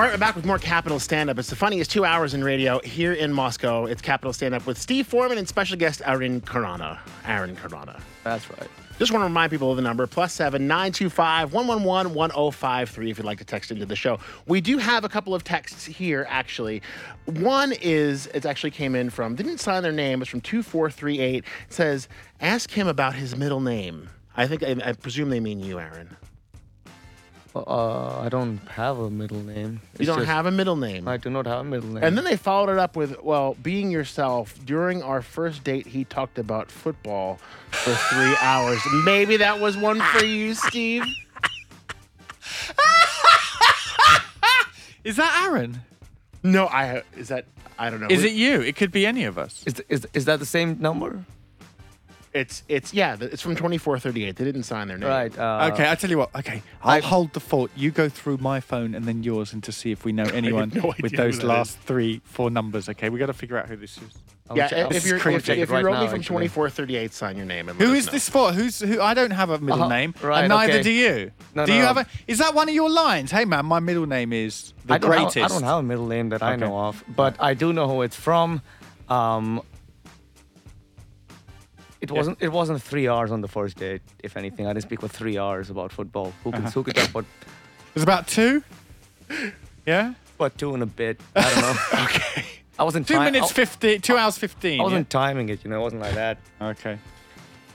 All right, we're back with more Capital Stand Up. It's the funniest two hours in radio here in Moscow. It's Capital Stand Up with Steve Foreman and special guest Aaron Karana. Aaron Karana. That's right. Just want to remind people of the number plus seven nine two five one one one one zero five three if you'd like to text into the show. We do have a couple of texts here actually. One is it actually came in from didn't sign their name. It's from two four three eight. It says ask him about his middle name. I think I, I presume they mean you, Aaron. Uh, I don't have a middle name. You don't have a middle name. I do not have a middle name. And then they followed it up with, well, being yourself. During our first date, he talked about football for three hours. Maybe that was one for you, Steve. Is that Aaron? No, I is that I don't know. Is it you? It could be any of us. is, is is that the same number? It's it's yeah. It's from twenty four thirty eight. They didn't sign their name. Right. Uh, okay, I tell you what. Okay, I'll I- hold the fort. You go through my phone and then yours, and to see if we know anyone no with idea those who that last three, four numbers. Okay, we got to figure out who this is. I'll Yeah, check- I'll if you're screen if, check if right you're only now, from actually. twenty four thirty eight, sign your name. And let Who us is know. this for? Who's who? I don't have a middle Uh-huh, name, right, and neither okay. do you. No, do no, you no. have a? Is that one of your lines? Hey man, my middle name is the I don't greatest. Have, I don't have a middle name that I know of, but I do know who it's from. Um, it wasn't. It wasn't three hours on the first date. If anything, I didn't speak for three hours about football. Who Uh-huh. can who could talk about It's about two. Yeah. about two and a bit? I don't know. Okay. I wasn't Two minutes fifty. Two hours fifteen. I wasn't timing it. You know, it wasn't like that. Okay.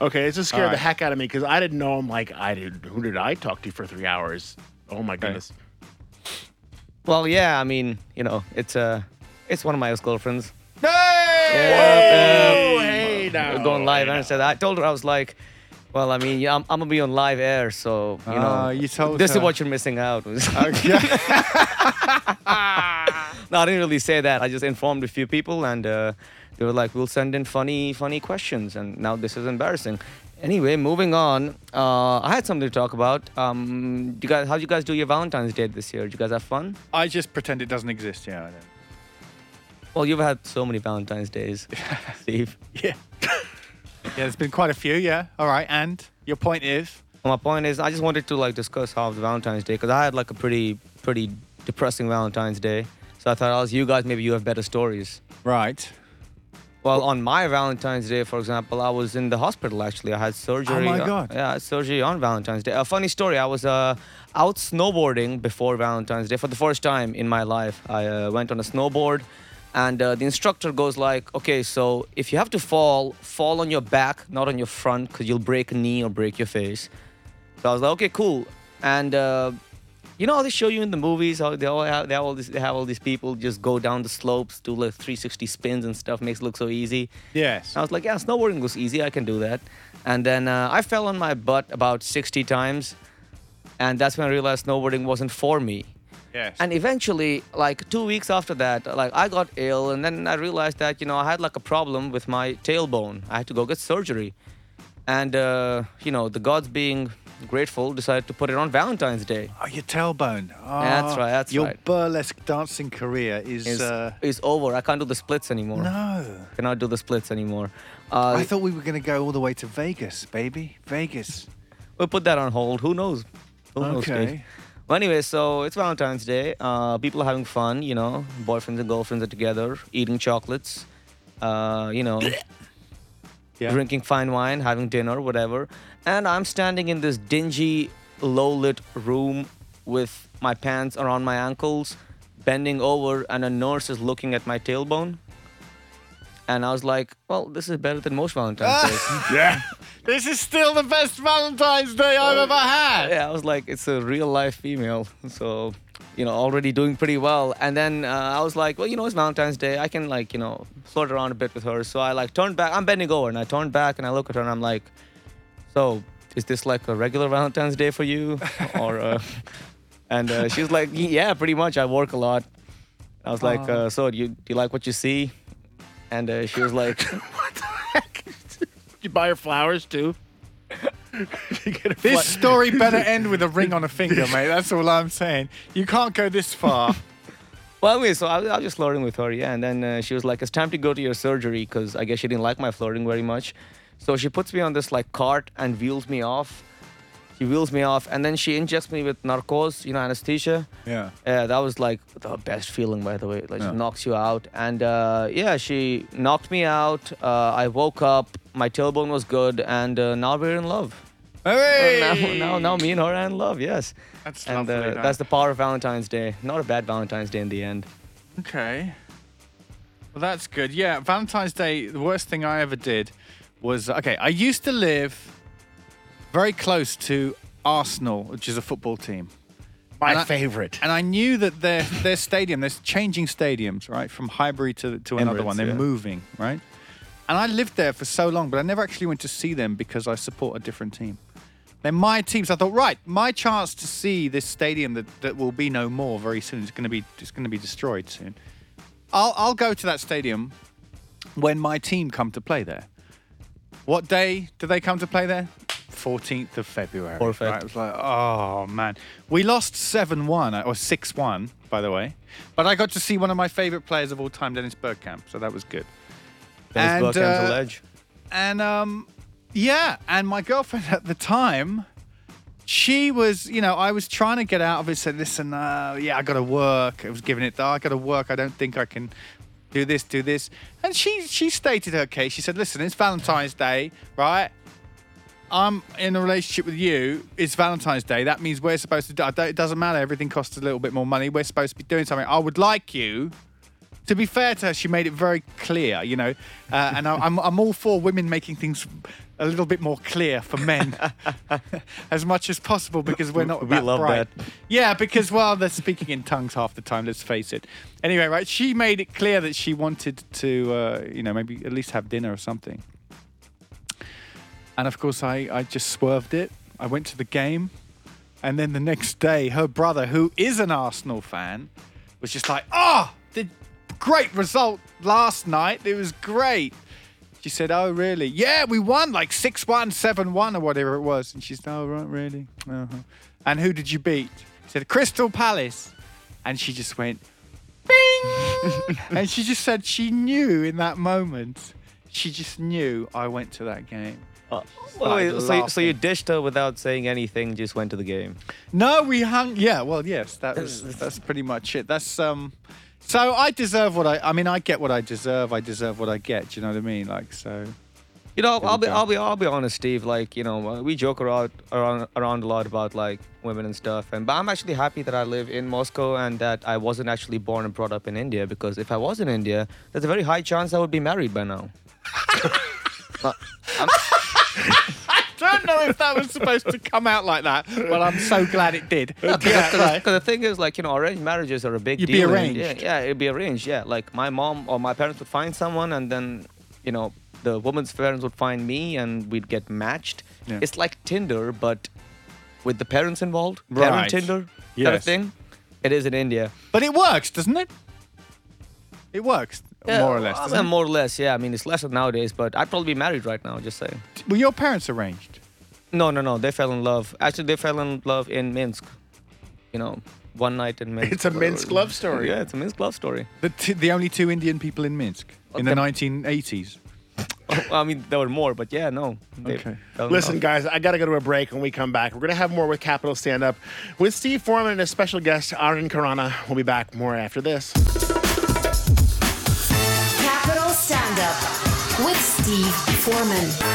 Okay, it just scared All the heck out of me because I didn't know him. Like I did. Who did I talk to for three hours? Oh my goodness. Well, yeah. I mean, you know, it's uh, it's one of my ex-girlfriends. Oh, hey. We're going live hey and I said I told her I was like, well, I mean, yeah, I'm, I'm gonna be on live air, so you know, Ah, you told this her. is what you're missing out. Okay. no, I didn't really say that. I just informed a few people, and uh, they were like, "We'll send in funny, funny questions." And now this is embarrassing. Anyway, moving on. Uh, I had something to talk about. Um, you guys, how did you guys do your Valentine's Day this year? Did you guys have fun? I just pretend it doesn't exist. Yeah. Well, you've had so many Valentine's Days, Steve. Yeah. yeah. There's been quite a few. Yeah. All right. And your point is. Well, my point is, I just wanted to like discuss how the Valentine's Day because I had like a pretty, pretty depressing Valentine's Day. So I thought, I'll ask you guys, maybe you have better stories. Right. Well, on my Valentine's Day, for example, I was in the hospital. Actually, I had surgery. Oh my God. yeah, I had surgery on Valentine's Day. A funny story: I was uh, out snowboarding before Valentine's Day for the first time in my life. I uh, went on a snowboard, and uh, the instructor goes like, "Okay, so if you have to fall, fall on your back, not on your front, because you'll break a knee or break your face." So I was like, "Okay, cool." And uh, you know how they show you in the movies how they all have, they have all this, they have all these people just go down the slopes, do like 360 spins and stuff, makes it look so easy. Yes. I was like, yeah, snowboarding was easy. I can do that. And then uh, I fell on my butt about 60 times. And that's when I realized snowboarding wasn't for me. Yes. And eventually, like two weeks after that, like I got ill. And then I realized that, you know, I had like a problem with my tailbone. I had to go get surgery. And, uh, you know, the gods being grateful decided to put it on Valentine's Day. Oh, your tailbone. Oh, That's right, that's your right. burlesque dancing career is. Is, uh, is over. I can't do the splits anymore. no. Cannot do the splits anymore. Uh, I thought we were going to go all the way to Vegas, baby. Vegas. We'll put that on hold. Who knows? Who knows, Steve? Well, anyway, so it's Valentine's Day. Uh, people are having fun, you know. Boyfriends and girlfriends are together, eating chocolates, uh, you know, Yeah. drinking fine wine, having dinner, whatever. And I'm standing in this dingy, low lit room with my pants around my ankles, bending over, and a nurse is looking at my tailbone. And I was like, well, this is better than most Valentine's Days. Yeah. This is still the best Valentine's Day I've ever had. yeah, I was like, it's a real life female, so you know, already doing pretty well. And then uh, I was like, well, you know, it's Valentine's Day. I can like, you know, flirt around a bit with her. So I like turned back. I'm bending over, and I turned back and I look at her, and I'm like, so is this like a regular Valentine's Day for you, or? Uh, and uh, she was like, yeah, pretty much. I work a lot. I was like, uh, so do you do you like what you see? And uh, she was like, what the heck? Did you buy her flowers too? Did you get her This story better end with a ring on a finger, mate. That's all I'm saying. You can't go this far. Well, anyway, so I was, I was just flirting with her, yeah. And then uh, she was like, "It's time to go to your surgery," because I guess she didn't like my flirting very much. So she puts me on this like cart and wheels me off. She wheels me off, and then she injects me with narcos, you know, anesthesia. Yeah. Yeah, that was like the best feeling, by the way. Like, Yeah. she knocks you out. And uh, yeah, she knocked me out. Uh, I woke up, my tailbone was good, and uh, now we're in love. Hey! Now, now, now me and her are in love, yes. That's And lovely. uh, that's the power of Valentine's Day. Not a bad Valentine's Day in the end. Okay. Well, that's good. Yeah, Valentine's Day, the worst thing I ever did was okay, I used to live very close to Arsenal, which is a football team. My And I- favorite. And I knew that their their stadium, they're changing stadiums, right? From Highbury to, to another Emirates, one. They're yeah. moving, right? And I lived there for so long, but I never actually went to see them because I support a different team. They're my teams. I thought, right, my chance to see this stadium that, that will be no more very soon. It's going to be it's going to be destroyed soon. I'll I'll go to that stadium when my team come to play there. What day do they come to play there? 14th of February. Perfect. Right? It was like, oh man, we lost seven one uh, or six one, by the way. But I got to see one of my favorite players of all time, Dennis Bergkamp. So that was good. And, uh, ledge. And um, yeah, and my girlfriend at the time, she was, you know, I was trying to get out of it. Said, listen, uh, yeah, I got to work. I was giving it, oh, I got to work. I don't think I can do this, do this. And she she stated her case. She said, listen, it's Valentine's Day, right? I'm in a relationship with you. It's Valentine's Day. That means we're supposed to do. It doesn't matter. Everything costs a little bit more money. We're supposed to be doing something. I would like you to be fair to her, she made it very clear, you know, uh, and I, I'm, I'm all for women making things a little bit more clear for men as much as possible because we're not We that love bright. that. Yeah, because well, they're speaking in tongues half the time. Let's face it. Anyway, right? She made it clear that she wanted to, uh, you know, maybe at least have dinner or something. And of course, I, I just swerved it. I went to the game. And then the next day, her brother, who is an Arsenal fan, was just like, oh, the great result last night. It was great. She said, oh, really? Yeah, we won like 6 1, 7 1, or whatever it was. And she said, oh, right, really? Uh-huh. And who did you beat? She said, Crystal Palace. And she just went, bing! and she just said she knew in that moment. She just knew I went to that game. Uh, started wait, so, you- so you dished her without saying anything, just went to the game. No, we hung. Yeah, well, yes, that was that's pretty much it. That's um. So I deserve what I. I mean, I get what I deserve. I deserve what I get. Do you know what I mean? Like so. You know, I'll be, go. I'll be, I'll be honest, Steve. Like, you know, we joke around, around, around a lot about like women and stuff. And but I'm actually happy that I live in Moscow and that I wasn't actually born and brought up in India. Because if I was in India, there's a very high chance I would be married by now. Don't know if that was supposed to come out like that, but I'm so glad it did. Because Yeah, right. the thing is, like, you know, arranged marriages are a big You'd be deal. in arranged. India. Yeah, it'd be arranged. Yeah, like my mom or my parents would find someone, and then, you know, the woman's parents would find me, and we'd get matched. Yeah. It's like Tinder, but with the parents involved. Parent Right. Tinder, kind of thing. It is in India. But it works, doesn't it? It works, more or less. I mean, more or less, yeah. I mean, it's lesser nowadays, but I'd probably be married right now. Just saying. Were your parents arranged? No, no, no. They fell in love. Actually, they fell in love in Minsk. You know, one night in Minsk. It's a Minsk uh, love story. Yeah, it's a Minsk love story. The t- the only two Indian people in Minsk in the Okay. 1980s. I mean, there were more, but yeah, no. Okay. Listen, guys, I got to go to a break. When we come back, we're going to have more with Capital Stand Up with Steve Foreman and a special guest, Arun Karana. We'll be back more after this. Steve Foreman.